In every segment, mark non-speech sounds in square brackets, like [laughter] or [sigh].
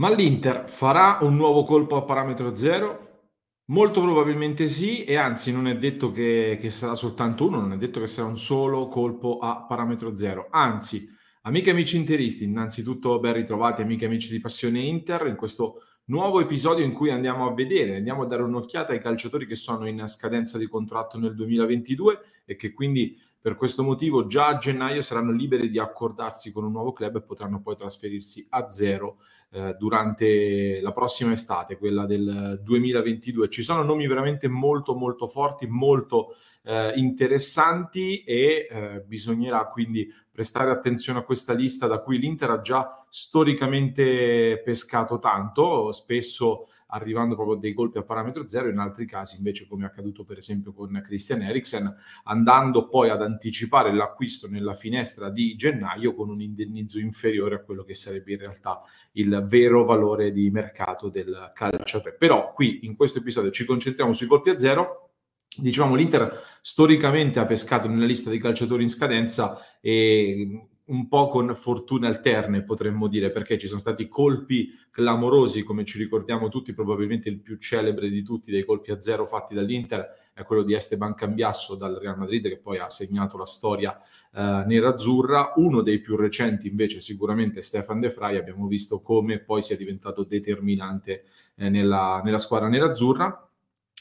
Ma l'Inter farà un nuovo colpo a parametro zero? Molto probabilmente sì, e anzi non è detto che, che, sarà soltanto uno, non è detto che sarà un solo colpo a parametro zero. Anzi, amiche e amici interisti, innanzitutto ben ritrovati amiche e amici di Passione Inter in questo nuovo episodio in cui andiamo a vedere, andiamo a dare un'occhiata ai calciatori che sono in scadenza di contratto nel 2022 e che quindi per questo motivo già a gennaio saranno liberi di accordarsi con un nuovo club e potranno poi trasferirsi a zero eh, durante la prossima estate, quella del 2022. Ci sono nomi veramente molto molto forti, molto eh, interessanti e eh, bisognerà quindi prestare attenzione a questa lista da cui l'Inter ha già storicamente pescato tanto, spesso arrivando proprio dei colpi a parametro zero, in altri casi invece come è accaduto per esempio con Christian Eriksen, andando poi ad anticipare l'acquisto nella finestra di gennaio con un indennizzo inferiore a quello che sarebbe in realtà il vero valore di mercato del calciatore. Però qui in questo episodio ci concentriamo sui colpi a zero diciamo l'Inter storicamente ha pescato nella lista dei calciatori in scadenza e un po' con fortune alterne, potremmo dire, perché ci sono stati colpi clamorosi, come ci ricordiamo tutti, probabilmente il più celebre di tutti dei colpi a zero fatti dall'Inter è quello di Esteban Cambiasso dal Real Madrid, che poi ha segnato la storia eh, nerazzurra. Uno dei più recenti, invece, sicuramente Stefan De Frey. Abbiamo visto come poi sia diventato determinante eh, nella, nella squadra nerazzurra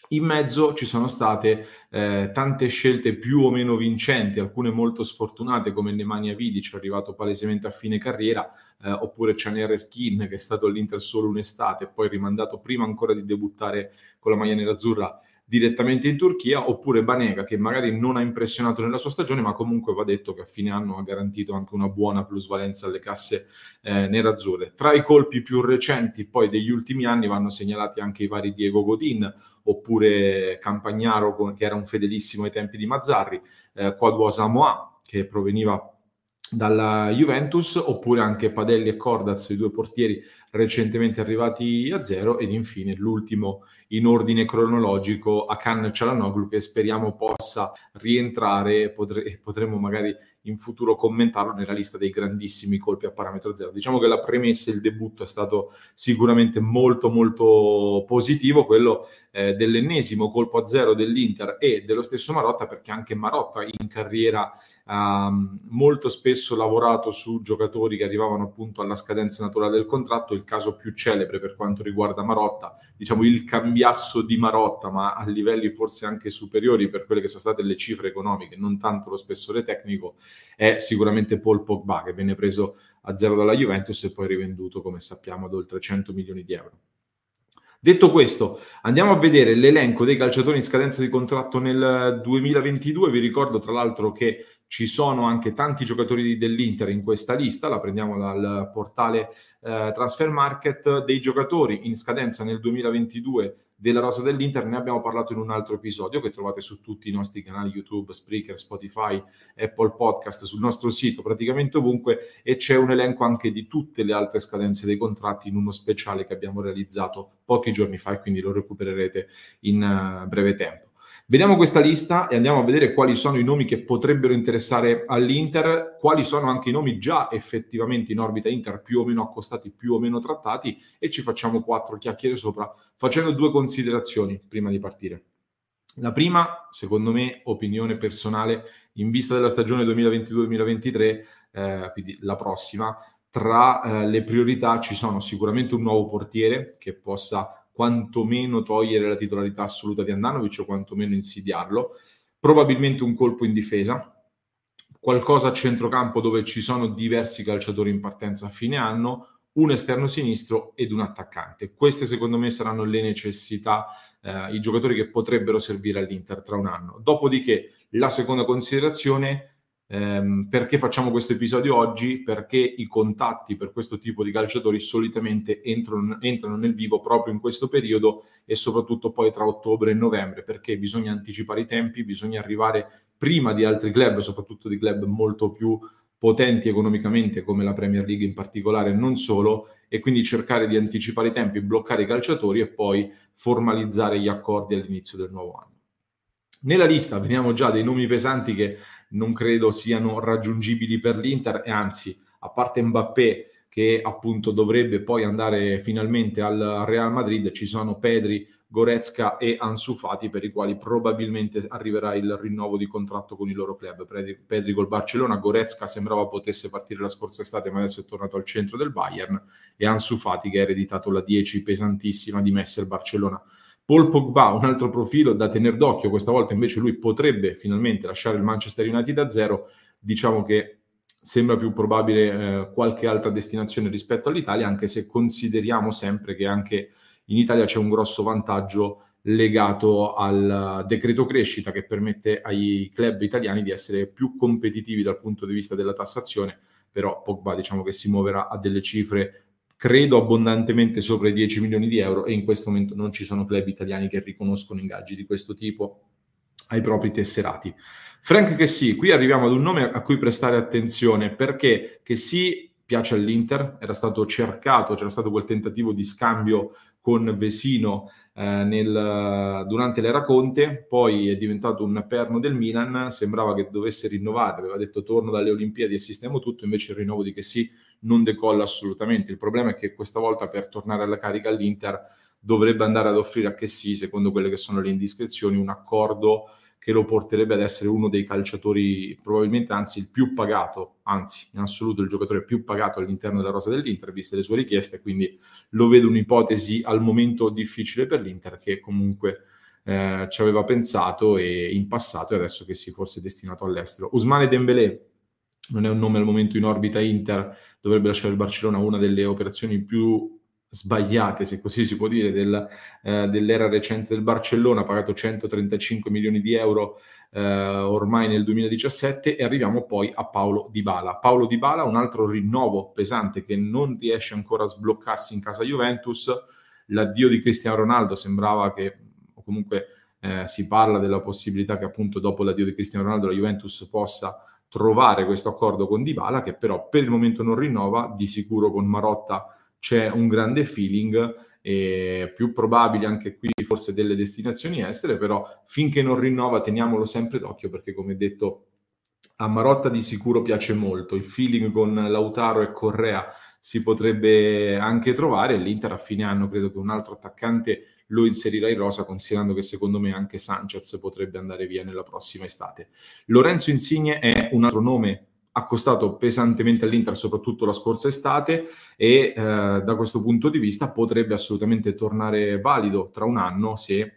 in mezzo ci sono state eh, tante scelte più o meno vincenti, alcune molto sfortunate come Nemanja Vidic, arrivato palesemente a fine carriera, eh, oppure Chaner Erkin che è stato all'Inter solo un'estate e poi rimandato prima ancora di debuttare con la maglia nerazzurra direttamente in Turchia, oppure Banega che magari non ha impressionato nella sua stagione, ma comunque va detto che a fine anno ha garantito anche una buona plusvalenza alle casse eh, nerazzurre. Tra i colpi più recenti poi degli ultimi anni vanno segnalati anche i vari Diego Godin, oppure Campagnaro che era un fedelissimo ai tempi di Mazzarri, eh, Quadua Samoa che proveniva dalla Juventus, oppure anche Padelli e Cordaz, i due portieri recentemente arrivati a zero, ed infine l'ultimo in ordine cronologico a Khan Cialanoglu che speriamo possa rientrare e potre- potremo magari in futuro commentarlo nella lista dei grandissimi colpi a parametro zero. Diciamo che la premessa, il debutto è stato sicuramente molto molto positivo, quello eh, dell'ennesimo colpo a zero dell'Inter e dello stesso Marotta, perché anche Marotta in carriera ha molto spesso lavorato su giocatori che arrivavano appunto alla scadenza naturale del contratto, il caso più celebre per quanto riguarda Marotta, diciamo il cambiasso di Marotta, ma a livelli forse anche superiori per quelle che sono state le cifre economiche, non tanto lo spessore tecnico, è sicuramente Paul Pogba che venne preso a zero dalla Juventus e poi rivenduto, come sappiamo, ad oltre 100 milioni di euro. Detto questo, andiamo a vedere l'elenco dei calciatori in scadenza di contratto nel 2022. Vi ricordo tra l'altro che ci sono anche tanti giocatori dell'Inter in questa lista, la prendiamo dal portale eh, Transfer Market, dei giocatori in scadenza nel 2022 della rosa dell'Inter ne abbiamo parlato in un altro episodio che trovate su tutti i nostri canali YouTube, Spreaker, Spotify, Apple Podcast, sul nostro sito, praticamente ovunque e c'è un elenco anche di tutte le altre scadenze dei contratti in uno speciale che abbiamo realizzato pochi giorni fa e quindi lo recupererete in uh, breve tempo. Vediamo questa lista e andiamo a vedere quali sono i nomi che potrebbero interessare all'Inter, quali sono anche i nomi già effettivamente in orbita Inter, più o meno accostati, più o meno trattati e ci facciamo quattro chiacchiere sopra facendo due considerazioni prima di partire. La prima, secondo me, opinione personale, in vista della stagione 2022-2023, eh, quindi la prossima, tra eh, le priorità ci sono sicuramente un nuovo portiere che possa quantomeno togliere la titolarità assoluta di Andanovic o quantomeno insidiarlo, probabilmente un colpo in difesa, qualcosa a centrocampo dove ci sono diversi calciatori in partenza a fine anno, un esterno sinistro ed un attaccante. Queste secondo me saranno le necessità, eh, i giocatori che potrebbero servire all'Inter tra un anno. Dopodiché la seconda considerazione Ehm, perché facciamo questo episodio oggi? Perché i contatti per questo tipo di calciatori solitamente entrano, entrano, nel vivo proprio in questo periodo e soprattutto poi tra ottobre e novembre, perché bisogna anticipare i tempi, bisogna arrivare prima di altri club, soprattutto di club molto più potenti economicamente come la Premier League in particolare, non solo, e quindi cercare di anticipare i tempi, bloccare i calciatori e poi formalizzare gli accordi all'inizio del nuovo anno. Nella lista vediamo già dei nomi pesanti che non credo siano raggiungibili per l'Inter e anzi, a parte Mbappé che appunto dovrebbe poi andare finalmente al Real Madrid, ci sono Pedri, Goretzka e Ansu Fati per i quali probabilmente arriverà il rinnovo di contratto con il loro club. Pedri, col Barcellona, Goretzka sembrava potesse partire la scorsa estate ma adesso è tornato al centro del Bayern e Ansu Fati che ha ereditato la 10 pesantissima di Messi al Barcellona. Paul Pogba, un altro profilo da tenere d'occhio, questa volta invece lui potrebbe finalmente lasciare il Manchester United a zero, diciamo che sembra più probabile eh, qualche altra destinazione rispetto all'Italia, anche se consideriamo sempre che anche in Italia c'è un grosso vantaggio legato al decreto crescita che permette ai club italiani di essere più competitivi dal punto di vista della tassazione, però Pogba diciamo che si muoverà a delle cifre credo abbondantemente sopra i 10 milioni di euro e in questo momento non ci sono club italiani che riconoscono ingaggi di questo tipo ai propri tesserati. Frank che sì, qui arriviamo ad un nome a cui prestare attenzione perché che sì piace all'Inter, era stato cercato, c'era stato quel tentativo di scambio con Vesino eh, nel, durante l'era Conte, poi è diventato un perno del Milan, sembrava che dovesse rinnovare, aveva detto torno dalle Olimpiadi e sistemo tutto, invece il rinnovo di che sì non decolla assolutamente. Il problema è che questa volta per tornare alla carica all'Inter dovrebbe andare ad offrire a che sì, secondo quelle che sono le indiscrezioni, un accordo che lo porterebbe ad essere uno dei calciatori, probabilmente anzi il più pagato, anzi in assoluto il giocatore più pagato all'interno della rosa dell'Inter, viste le sue richieste, quindi lo vedo un'ipotesi al momento difficile per l'Inter che comunque eh, ci aveva pensato e in passato e adesso che si forse è destinato all'estero. Usmane Dembélé non è un nome al momento in orbita Inter, dovrebbe lasciare il Barcellona, una delle operazioni più sbagliate, se così si può dire, del, eh, dell'era recente del Barcellona, pagato 135 milioni di euro eh, ormai nel 2017 e arriviamo poi a Paolo Dybala. Paolo Dybala, un altro rinnovo pesante che non riesce ancora a sbloccarsi in casa Juventus, l'addio di Cristiano Ronaldo sembrava che, o comunque eh, si parla della possibilità che appunto dopo l'addio di Cristiano Ronaldo la Juventus possa trovare questo accordo con Dybala che però per il momento non rinnova, di sicuro con Marotta c'è un grande feeling e più probabile anche qui forse delle destinazioni estere, però finché non rinnova teniamolo sempre d'occhio perché come detto a Marotta di sicuro piace molto, il feeling con Lautaro e Correa si potrebbe anche trovare, l'Inter a fine anno credo che un altro attaccante lo inserirà in rosa, considerando che secondo me anche Sanchez potrebbe andare via nella prossima estate. Lorenzo Insigne è un altro nome accostato pesantemente all'Inter, soprattutto la scorsa estate, e eh, da questo punto di vista potrebbe assolutamente tornare valido tra un anno se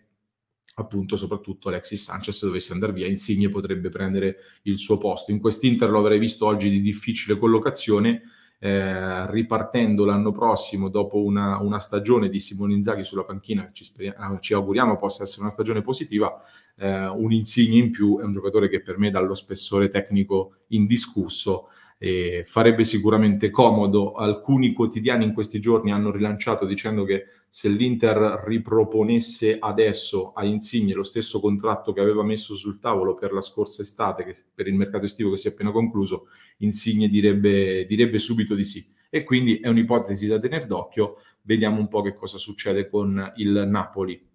appunto soprattutto Alexis Sanchez dovesse andare via, Insigne potrebbe prendere il suo posto. In quest'Inter lo avrei visto oggi di difficile collocazione, eh, ripartendo l'anno prossimo dopo una, una, stagione di Simone Inzaghi sulla panchina, ci, speriamo, ci auguriamo possa essere una stagione positiva, eh, un insigne in più è un giocatore che per me dà lo spessore tecnico indiscusso e farebbe sicuramente comodo. Alcuni quotidiani in questi giorni hanno rilanciato dicendo che se l'Inter riproponesse adesso a Insigne lo stesso contratto che aveva messo sul tavolo per la scorsa estate, che, per il mercato estivo che si è appena concluso, Insigne direbbe, direbbe subito di sì. E quindi è un'ipotesi da tenere d'occhio. Vediamo un po' che cosa succede con il Napoli.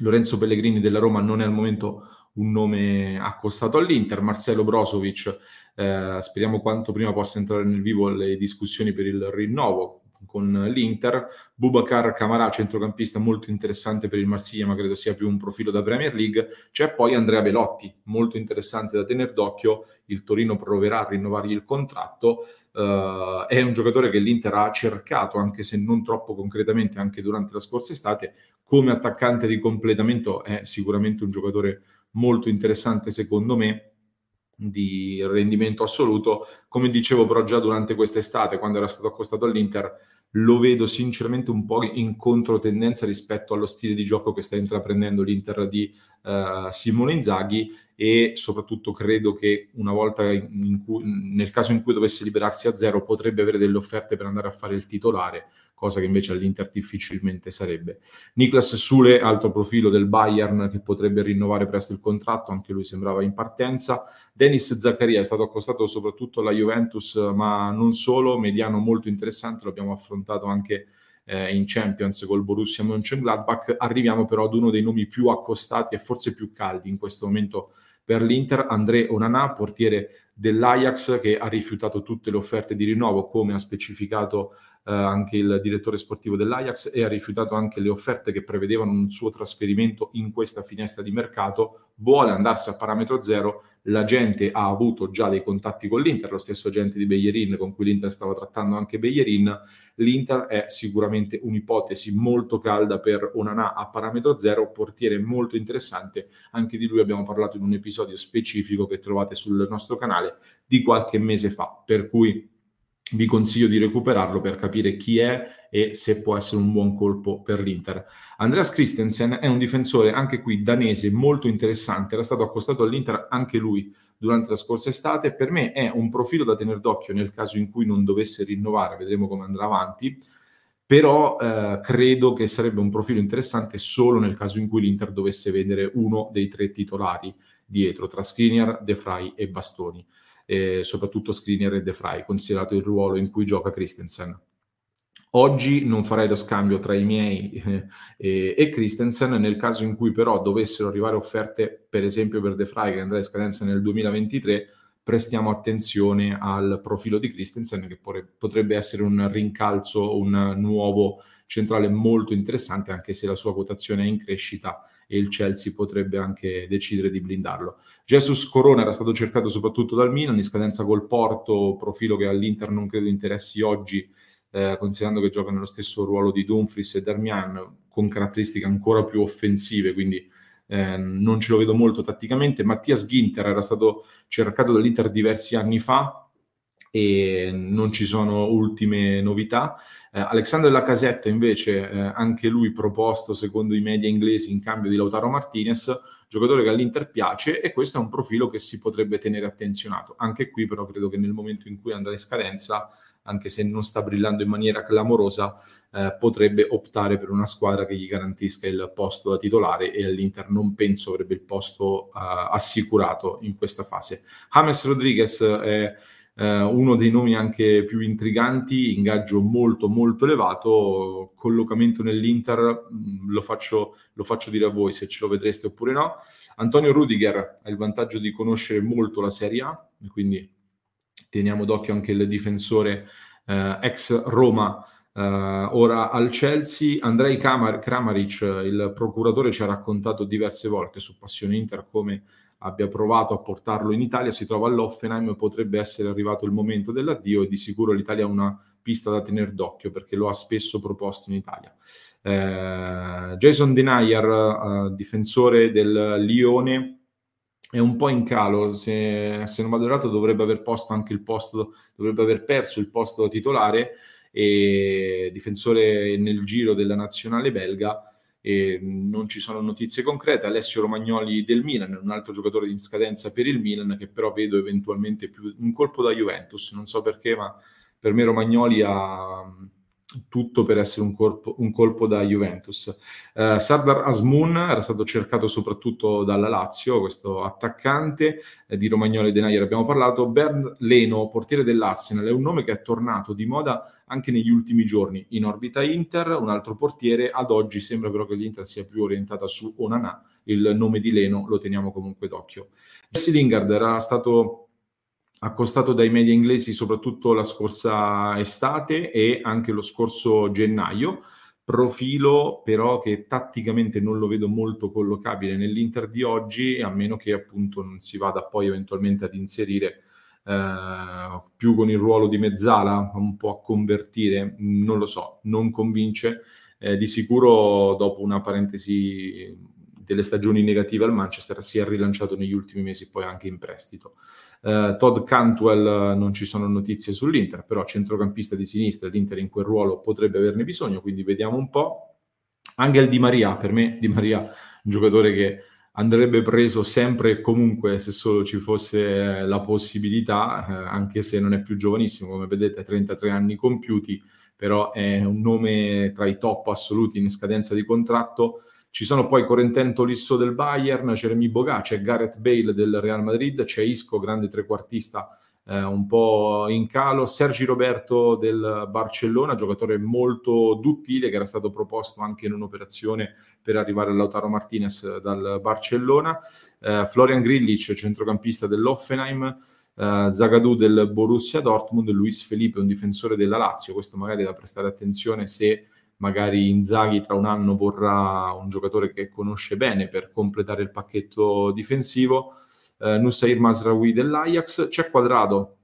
Lorenzo Pellegrini della Roma non è al momento un nome accostato all'Inter, Marcelo Brozovic eh, speriamo quanto prima possa entrare nel vivo le discussioni per il rinnovo. con l'Inter, Bubacar Camarà, centrocampista molto interessante per il Marsiglia, ma credo sia più un profilo da Premier League. C'è poi Andrea Belotti, molto interessante da tenere d'occhio. Il Torino proverà a rinnovargli il contratto. Uh, è un giocatore che l'Inter ha cercato, anche se non troppo concretamente, anche durante la scorsa estate. Come attaccante di completamento è sicuramente un giocatore molto interessante, secondo me di rendimento assoluto. Come dicevo però già durante quest'estate, quando era stato accostato all'Inter, lo vedo sinceramente un po' in controtendenza rispetto allo stile di gioco che sta intraprendendo l'Inter di uh, Simone Inzaghi e soprattutto credo che una volta cui, nel caso in cui dovesse liberarsi a zero potrebbe avere delle offerte per andare a fare il titolare cosa che invece all'Inter difficilmente sarebbe. Niklas Sule, altro profilo del Bayern che potrebbe rinnovare presto il contratto, anche lui sembrava in partenza. Dennis Zaccaria è stato accostato soprattutto alla Juventus, ma non solo, mediano molto interessante, lo abbiamo affrontato anche eh, in Champions col Borussia Mönchengladbach. Arriviamo però ad uno dei nomi più accostati e forse più caldi in questo momento per l'Inter, André Onanà, portiere dell'Ajax che ha rifiutato tutte le offerte di rinnovo, come ha specificato eh, anche il direttore sportivo dell'Ajax, e ha rifiutato anche le offerte che prevedevano un suo trasferimento in questa finestra di mercato, vuole andarsi a parametro zero, la gente ha avuto già dei contatti con l'Inter, lo stesso agente di Beyerin con cui l'Inter stava trattando anche Beyerin, l'Inter è sicuramente un'ipotesi molto calda per Onanà a parametro zero, portiere molto interessante, anche di lui abbiamo parlato in un episodio specifico che trovate sul nostro canale di qualche mese fa, per cui vi consiglio di recuperarlo per capire chi è e se può essere un buon colpo per l'Inter. Andreas Christensen è un difensore anche qui danese molto interessante, era stato accostato all'Inter anche lui durante la scorsa estate, per me è un profilo da tenere d'occhio nel caso in cui non dovesse rinnovare, vedremo come andrà avanti, però eh, credo che sarebbe un profilo interessante solo nel caso in cui l'Inter dovesse vendere uno dei tre titolari dietro, tra Skriniar, De Frey e Bastoni eh, soprattutto Skriniar e De Frey, considerato il ruolo in cui gioca Christensen. Oggi non farei lo scambio tra i miei eh, e, Christensen, nel caso in cui però dovessero arrivare offerte, per esempio per De Frey che andrà in scadenza nel 2023, prestiamo attenzione al profilo di Christensen che potrebbe essere un rincalzo, un nuovo centrale molto interessante, anche se la sua quotazione è in crescita e il Chelsea potrebbe anche decidere di blindarlo. Jesus Corona era stato cercato soprattutto dal Milan, in scadenza col Porto, profilo che all'Inter non credo interessi oggi, eh, considerando che gioca nello stesso ruolo di Dumfries e Darmian, con caratteristiche ancora più offensive, quindi eh, non ce lo vedo molto tatticamente. Mattias Ginter era stato cercato dall'Inter diversi anni fa, e non ci sono ultime novità. Eh, Alexandre Lacasetta invece, eh, anche lui proposto secondo i media inglesi in cambio di Lautaro Martinez, giocatore che all'Inter piace e questo è un profilo che si potrebbe tenere attenzionato. Anche qui però credo che nel momento in cui andrà in scadenza, anche se non sta brillando in maniera clamorosa, eh, potrebbe optare per una squadra che gli garantisca il posto da titolare e all'Inter non penso avrebbe il posto eh, assicurato in questa fase. James Rodriguez è eh, uno dei nomi anche più intriganti, ingaggio molto molto elevato, collocamento nell'Inter, mm, lo faccio, lo faccio dire a voi se ce lo vedreste oppure no. Antonio Rudiger ha il vantaggio di conoscere molto la Serie A, quindi teniamo d'occhio anche il difensore eh, ex Roma, eh, ora al Chelsea. Andrei Kramar- Kramaric, il procuratore, ci ha raccontato diverse volte su Passione Inter come abbia provato a portarlo in Italia, si trova all'Offenheim, potrebbe essere arrivato il momento dell'addio e di sicuro l'Italia ha una pista da tenere d'occhio perché lo ha spesso proposto in Italia. Eh, Jason Denier, eh, difensore del Lione, è un po' in calo, se, se non vado errato dovrebbe aver il posto, dovrebbe aver perso il posto titolare e difensore nel giro della nazionale belga e non ci sono notizie concrete. Alessio Romagnoli del Milan, un altro giocatore in scadenza per il Milan che però vedo eventualmente più un colpo da Juventus, non so perché, ma per me Romagnoli ha tutto per essere un, corpo, un colpo da Juventus. Uh, Sardar Asmun era stato cercato soprattutto dalla Lazio, questo attaccante eh, di Romagnoli e Denayer abbiamo parlato. Bernd Leno, portiere dell'Arsenal, è un nome che è tornato di moda anche negli ultimi giorni in orbita Inter, un altro portiere. Ad oggi sembra però che l'Inter sia più orientata su Onana, il nome di Leno lo teniamo comunque d'occhio. Jesse Lingard era stato accostato dai media inglesi soprattutto la scorsa estate e anche lo scorso gennaio. Profilo però che tatticamente non lo vedo molto collocabile nell'Inter di oggi, a meno che appunto non si vada poi eventualmente ad inserire eh, più con il ruolo di mezzala, un po' a convertire, non lo so, non convince. Eh, di sicuro dopo una parentesi delle stagioni negative al Manchester si è rilanciato negli ultimi mesi poi anche in prestito. Uh, Todd Cantwell non ci sono notizie sull'Inter, però centrocampista di sinistra, l'Inter in quel ruolo potrebbe averne bisogno, quindi vediamo un po'. Angel Di Maria, per me Di Maria un giocatore che andrebbe preso sempre e comunque se solo ci fosse la possibilità, eh, anche se non è più giovanissimo, come vedete, 33 anni compiuti, però è un nome tra i top assoluti in scadenza di contratto. Ci sono poi Corentento Lisso del Bayern, Jeremy Boga, c'è Gareth Bale del Real Madrid, c'è Isco, grande trequartista eh, un po' in calo, Sergi Roberto del Barcellona, giocatore molto duttile che era stato proposto anche in un'operazione per arrivare a Lautaro Martinez dal Barcellona, eh, Florian Grillic, centrocampista dell'Offenheim, eh, Zagadou del Borussia Dortmund, Luis Felipe, un difensore della Lazio, questo magari da prestare attenzione se magari Inzaghi tra un anno vorrà un giocatore che conosce bene per completare il pacchetto difensivo, eh, Nusair Masraoui dell'Ajax, c'è Quadrado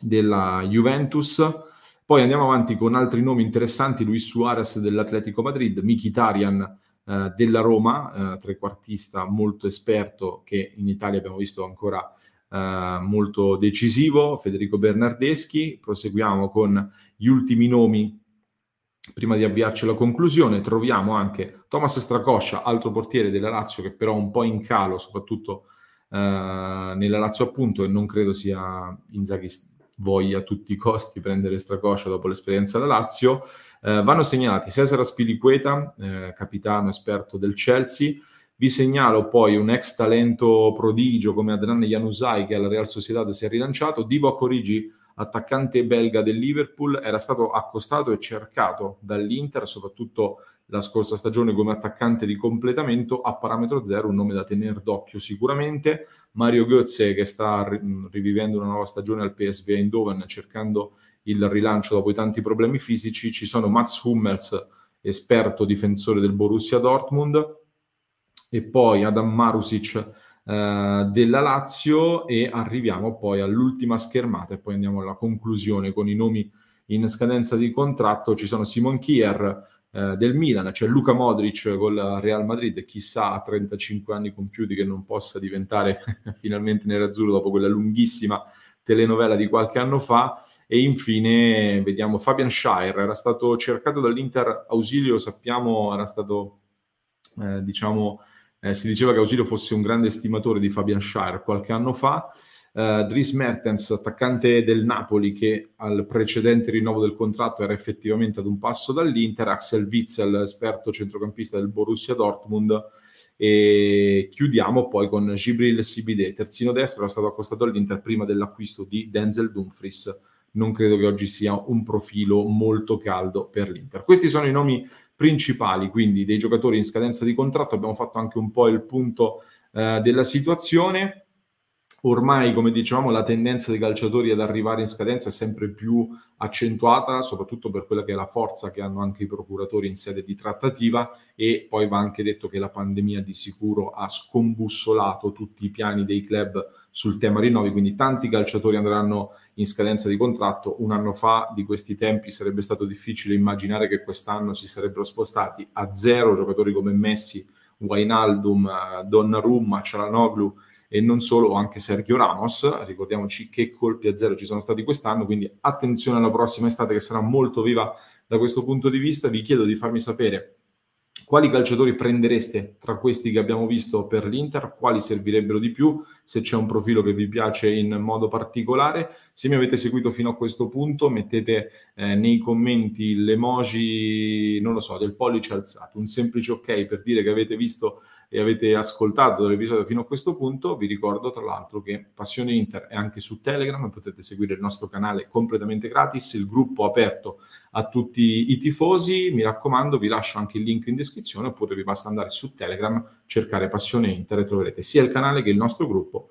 della Juventus, poi andiamo avanti con altri nomi interessanti, Luis Suarez dell'Atletico Madrid, Mkhitaryan eh, della Roma, eh, trequartista molto esperto che in Italia abbiamo visto ancora eh, molto decisivo, Federico Bernardeschi, proseguiamo con gli ultimi nomi prima di avviarci alla conclusione, troviamo anche Thomas Stracoscia, altro portiere della Lazio che però è un po' in calo, soprattutto eh, nella Lazio appunto, e non credo sia Inzaghi voglia a tutti i costi prendere Stracoscia dopo l'esperienza da Lazio. Eh, vanno segnalati Cesare Spiliqueta, eh, capitano esperto del Chelsea, vi segnalo poi un ex talento prodigio come Adnan Janusai che alla Real Sociedad si è rilanciato, Divo Corigi attaccante belga del Liverpool, era stato accostato e cercato dall'Inter, soprattutto la scorsa stagione come attaccante di completamento a parametro zero, un nome da tenere d'occhio sicuramente. Mario Götze che sta rivivendo una nuova stagione al PSV Eindhoven cercando il rilancio dopo i tanti problemi fisici. Ci sono Mats Hummels, esperto difensore del Borussia Dortmund, e poi Adam Marusic eh, della Lazio e arriviamo poi all'ultima schermata e poi andiamo alla conclusione con i nomi in scadenza di contratto. Ci sono Simon Kier eh, del Milan, c'è Luca Modric con la Real Madrid, chissà a 35 anni compiuti che non possa diventare [laughs] finalmente nerazzurro dopo quella lunghissima telenovela di qualche anno fa. E infine vediamo Fabian Shire, era stato cercato dall'Inter Ausilio, sappiamo, era stato eh, diciamo eh, si diceva che Ausilio fosse un grande estimatore di Fabian Schär qualche anno fa. Uh, Dries Mertens, attaccante del Napoli, che al precedente rinnovo del contratto era effettivamente ad un passo dall'Inter, Axel Witzel, esperto centrocampista del Borussia Dortmund, e chiudiamo poi con Gibril Sibide, terzino destro, era stato accostato all'Inter prima dell'acquisto di Denzel Dumfries. Non credo che oggi sia un profilo molto caldo per l'Inter. Questi sono i nomi principali, quindi dei giocatori in scadenza di contratto. Abbiamo fatto anche un po' il punto eh, della situazione. Ormai, come dicevamo, la tendenza dei calciatori ad arrivare in scadenza è sempre più accentuata, soprattutto per quella che è la forza che hanno anche i procuratori in sede di trattativa e poi va anche detto che la pandemia di sicuro ha scombussolato tutti i piani dei club sul tema rinnovi, quindi tanti calciatori andranno in scadenza di contratto. Un anno fa di questi tempi sarebbe stato difficile immaginare che quest'anno si sarebbero spostati a zero giocatori come Messi, Wainaldum, Donnarumma, Cialanoglu e non solo, anche Sergio Ramos. Ricordiamoci che colpi a zero ci sono stati quest'anno, quindi attenzione alla prossima estate che sarà molto viva da questo punto di vista. Vi chiedo di farmi sapere quali calciatori prendereste tra questi che abbiamo visto per l'Inter? Quali servirebbero di più? Se c'è un profilo che vi piace in modo particolare. Se mi avete seguito fino a questo punto, mettete eh, nei commenti l'emoji, non lo so, del pollice alzato, un semplice ok per dire che avete visto e avete ascoltato l'episodio fino a questo punto, vi ricordo tra l'altro che Passione Inter è anche su Telegram, potete seguire il nostro canale completamente gratis, il gruppo aperto a tutti i tifosi, mi raccomando vi lascio anche il link in descrizione oppure vi basta andare su Telegram, cercare Passione Inter e troverete sia il canale che il nostro gruppo